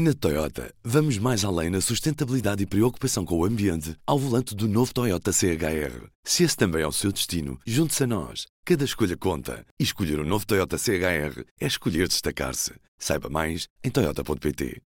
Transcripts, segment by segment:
Na Toyota, vamos mais além na sustentabilidade e preocupação com o ambiente ao volante do novo Toyota CHR. Se esse também é o seu destino, junte-se a nós. Cada escolha conta. E escolher o um novo Toyota CHR é escolher destacar-se. Saiba mais em Toyota.pt.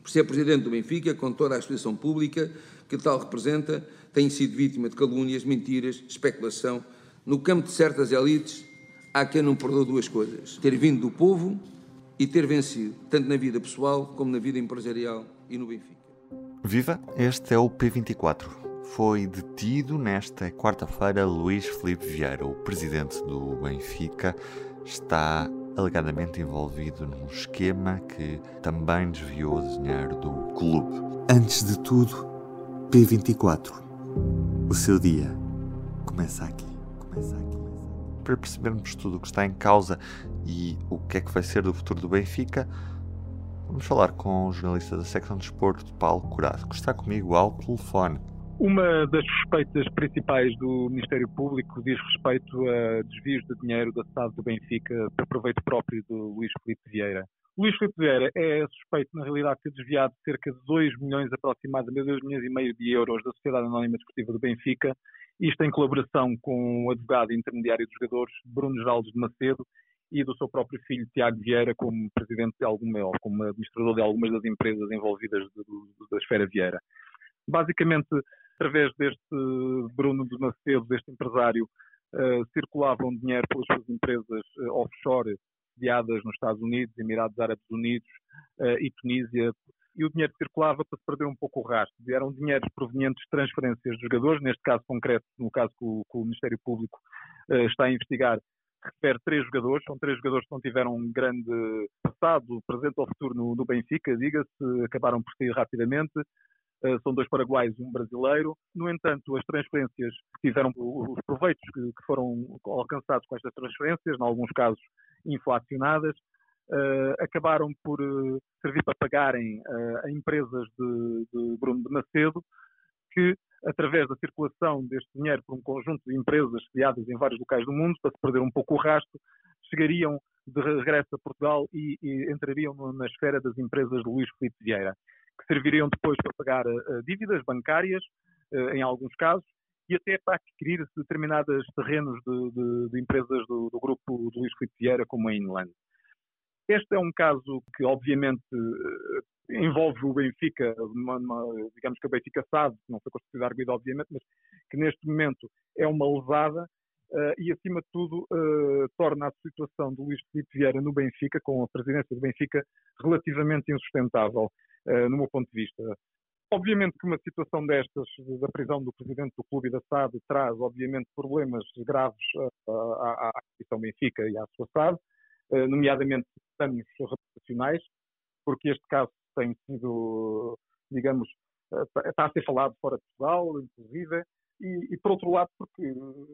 Por ser Presidente do Benfica, com toda a exposição pública que tal representa, tem sido vítima de calúnias, mentiras, especulação. No campo de certas elites, há quem não perdoa duas coisas: ter vindo do povo e ter vencido, tanto na vida pessoal como na vida empresarial e no Benfica. Viva! Este é o P24. Foi detido nesta quarta-feira Luís Felipe Vieira, o presidente do Benfica, está alegadamente envolvido num esquema que também desviou o dinheiro do clube. Antes de tudo, P24. O seu dia começa aqui. Começa aqui. Para percebermos tudo o que está em causa e o que é que vai ser do futuro do Benfica, vamos falar com o jornalista da secção de esporte, Paulo Curado, que está comigo ao telefone. Uma das suspeitas principais do Ministério Público diz respeito a desvios de dinheiro da SAD do Benfica para proveito próprio do Luís Felipe Vieira. Luís Felipe Vieira é suspeito, na realidade, de ter desviado cerca de 2 milhões aproximadamente, 2 milhões e meio de euros da Sociedade Anónima Desportiva do Benfica, isto em colaboração com o advogado intermediário dos jogadores, Bruno Geraldo de Macedo, e do seu próprio filho, Tiago Vieira, como presidente de alguma, ou como administrador de algumas das empresas envolvidas de, de, da esfera Vieira. Basicamente, através deste Bruno de Macedo, deste empresário, uh, circulavam dinheiro pelas suas empresas uh, offshore, sediadas nos Estados Unidos, Emirados Árabes Unidos uh, e Tunísia, e o dinheiro circulava para se perder um pouco o rastro. Eram dinheiros provenientes de transferências de jogadores, neste caso concreto, no caso que o, que o Ministério Público está a investigar, refere três jogadores, são três jogadores que não tiveram um grande passado, presente ou futuro no, no Benfica, diga-se, acabaram por sair rapidamente. Uh, são dois paraguaios e um brasileiro. No entanto, as transferências tiveram os proveitos que, que foram alcançados com estas transferências, em alguns casos inflacionadas, uh, acabaram por uh, servir para pagarem a empresas de, de Bruno de Macedo, que através da circulação deste dinheiro por um conjunto de empresas sediadas em vários locais do mundo, para se perder um pouco o rastro, chegariam de regresso a Portugal e, e entrariam na esfera das empresas de Luís Felipe Vieira, que serviriam depois para pagar uh, dívidas bancárias, uh, em alguns casos, e até para adquirir determinados terrenos de, de, de empresas do, do, grupo de Luís Felipe Vieira, como a Inland. Este é um caso que, obviamente, envolve o Benfica, uma, uma, digamos que a Benfica sabe, não foi constituído arguido obviamente, mas que neste momento é uma levada uh, e acima de tudo uh, torna a situação do Luís Filipe Vieira no Benfica, com a presidência do Benfica, relativamente insustentável, uh, no meu ponto de vista. Obviamente que uma situação destas, da prisão do presidente do clube e da SAD, traz, obviamente, problemas graves à, à instituição Benfica e à sua SAD, nomeadamente danos reputacionais, porque este caso tem sido, digamos, eh, está a ser falado fora de Portugal, inclusive, e, e, por outro lado, porque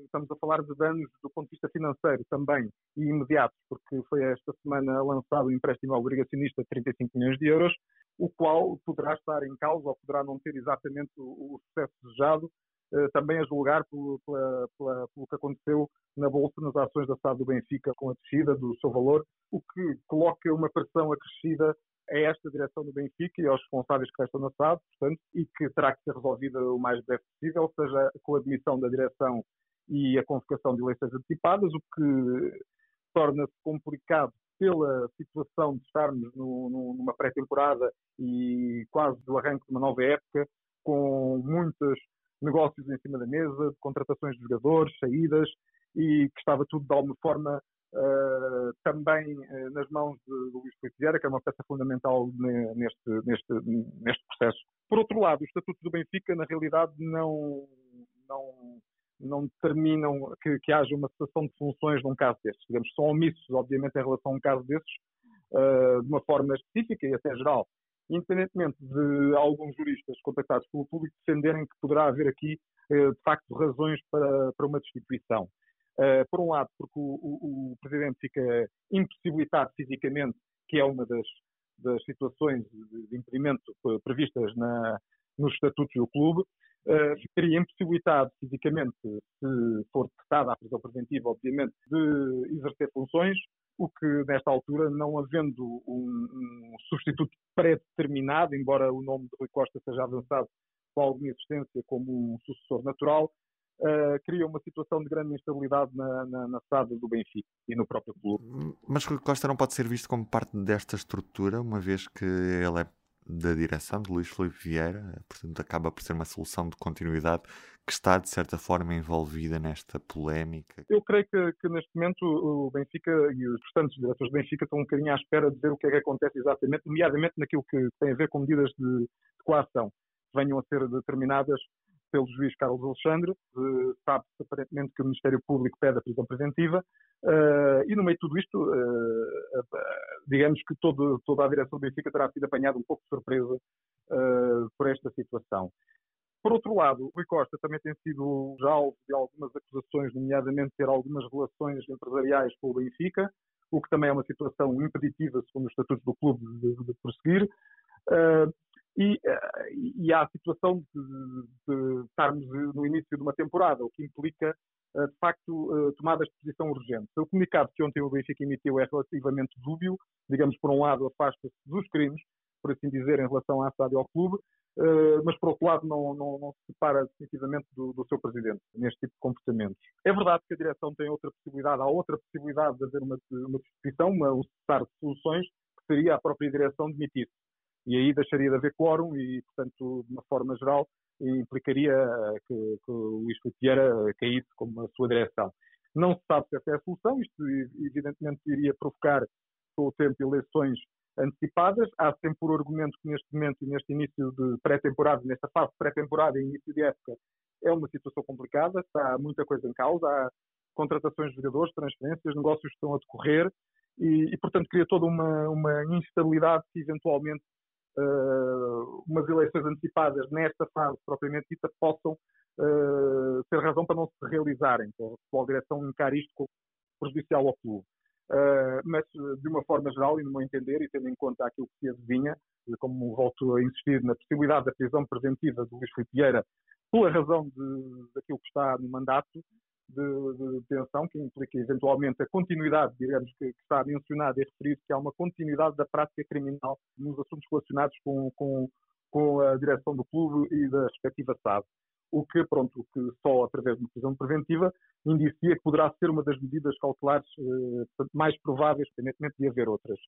estamos a falar de danos do ponto de vista financeiro também e imediatos, porque foi esta semana lançado um empréstimo obrigacionista de 35 milhões de euros, o qual poderá estar em causa ou poderá não ter exatamente o, o sucesso desejado, eh, também a julgar pelo, pela, pela, pelo que aconteceu na Bolsa, nas ações da SAD do Benfica, com a descida do seu valor, o que coloca uma pressão acrescida a esta direção do Benfica e aos responsáveis que restam na SAD, portanto, e que terá que ser resolvida o mais breve possível, seja com a admissão da direção e a convocação de eleições antecipadas, o que torna-se complicado pela situação de estarmos no, no, numa pré-temporada e quase do arranque de uma nova época, com muitos negócios em cima da mesa, contratações de jogadores, saídas, e que estava tudo de alguma forma Uh, também uh, nas mãos de, Luís Filipe que é uma peça fundamental neste, neste, neste processo. Por outro lado, os estatutos do Benfica, na realidade, não, não, não determinam que, que haja uma cessação de funções num caso destes. Digamos, são omissos, obviamente, em relação a um caso desses, uh, de uma forma específica e até geral. Independentemente de alguns juristas contactados pelo público defenderem que poderá haver aqui, de facto, razões para, para uma destituição. Uh, por um lado, porque o, o, o, Presidente fica impossibilitado fisicamente, que é uma das, das situações de, impedimento previstas na, nos estatutos do clube, uh, ficaria impossibilitado fisicamente, se for decretada a prisão preventiva, obviamente, de exercer funções, o que nesta altura, não havendo um, um substituto pré-determinado, embora o nome de Rui Costa seja avançado com alguma existência como um sucessor natural, uh, cria uma situação de grande instabilidade na, na, na SAD do Benfica e no próprio clube. Mas Rui Costa não pode ser visto como parte desta estrutura, uma vez que ele é da direção de Luís Felipe Vieira, portanto acaba por ser uma solução de continuidade que está de certa forma envolvida nesta polémica. Eu creio que, que neste momento o Benfica e os restantes diretores do Benfica estão um bocadinho à espera de ver o que é que acontece exatamente, nomeadamente naquilo que tem a ver com medidas de, de coação que venham a ser determinadas pelo juiz Carlos Alexandre. Sabe-se aparentemente que o Ministério Público pede a prisão preventiva uh, e no meio de tudo isto, uh, digamos que todo, toda a direção do Benfica terá sido apanhada um pouco de surpresa uh, por esta situação. Por outro lado, Rui Costa também tem sido já alvo de algumas acusações, nomeadamente ter algumas relações empresariais com o Benfica, o que também é uma situação impeditiva, segundo os estatutos do clube, de, de prosseguir. Uh, e, eh, e, há a situação de, de, estarmos no início de uma temporada, o que implica, eh, de facto, eh, tomadas de posição urgente. O comunicado que ontem o Benfica emitiu é relativamente dúbio, digamos, por um lado, afasta-se dos crimes, por assim dizer, em relação à SAD ao clube, mas por outro lado não, não, não se separa definitivamente do, do, seu presidente neste tipo de comportamentos. É verdade que a direção tem outra possibilidade, há outra possibilidade de haver uma, uma substituição, uma, um cessar de soluções, que seria a própria direção demitir-se e aí deixaria de haver quórum e, portanto, de uma forma geral, implicaria que, que o Luís Vieira caísse como a sua direção. Não se sabe se essa é a solução, isto evidentemente iria provocar com o tempo eleições antecipadas. Há sempre o argumento que neste momento, neste início de pré-temporada, nesta fase pré-temporada e início de época, é uma situação complicada, está muita coisa em causa, há contratações de jogadores, transferências, negócios que estão a decorrer e, e portanto, cria toda uma, uma instabilidade que eventualmente uh, umas eleições antecipadas nesta fase propriamente dita possam uh, ser razão para não se realizarem, para a direção encarar isto como prejudicial ao clube. Uh, mas, de uma forma geral, e no meu entender, e tendo em conta aquilo que se adivinha, como volto a insistir na possibilidade da prisão preventiva do Luís Filipe Vieira, pela razão daquilo que está no mandato, de, de detenção, que implica eventualmente a continuidade, digamos, que, que está mencionado e referido, que há uma continuidade da prática criminal nos assuntos relacionados com, com, com a direção do clube e da respectiva SAD. O que, pronto, que só através de uma prisão preventiva indicia que poderá ser uma das medidas cautelares eh, mais prováveis, independentemente de haver outras.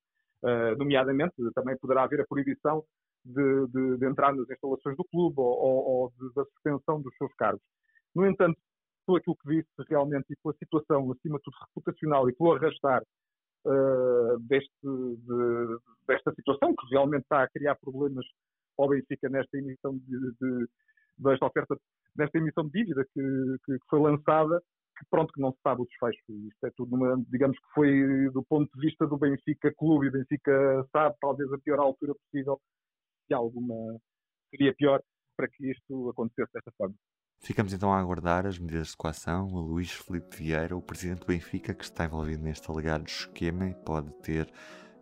Uh, nomeadamente, também poderá haver a proibição de, de, de, entrar nas instalações do clube ou, ou, ou da suspensão dos seus cargos. No entanto, por aquilo que disse realmente e pela situação, acima de tudo, reputacional e pelo arrastar uh, deste, de, desta situação, que realmente está a criar problemas ao Benfica nesta emissão de, de desta oferta, nesta emissão de dívida que, que, foi lançada, que pronto, que não se sabe o desfecho. Isto é tudo, numa, digamos que foi do ponto de vista do Benfica Clube e Benfica sabe, talvez a pior altura possível, se alguma seria pior para que isto acontecesse desta forma. Ficamos então a aguardar as medidas de coação. Luís Felipe Vieira, o presidente do Benfica, que está envolvido neste alegado esquema pode ter,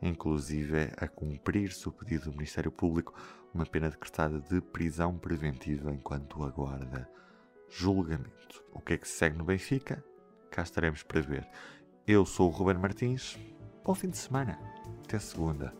inclusive, a cumprir-se o pedido do Ministério Público, uma pena decretada de prisão preventiva enquanto aguarda julgamento. O que é que se segue no Benfica? Cá estaremos para ver. Eu sou o Ruben Martins. Bom fim de semana. Até segunda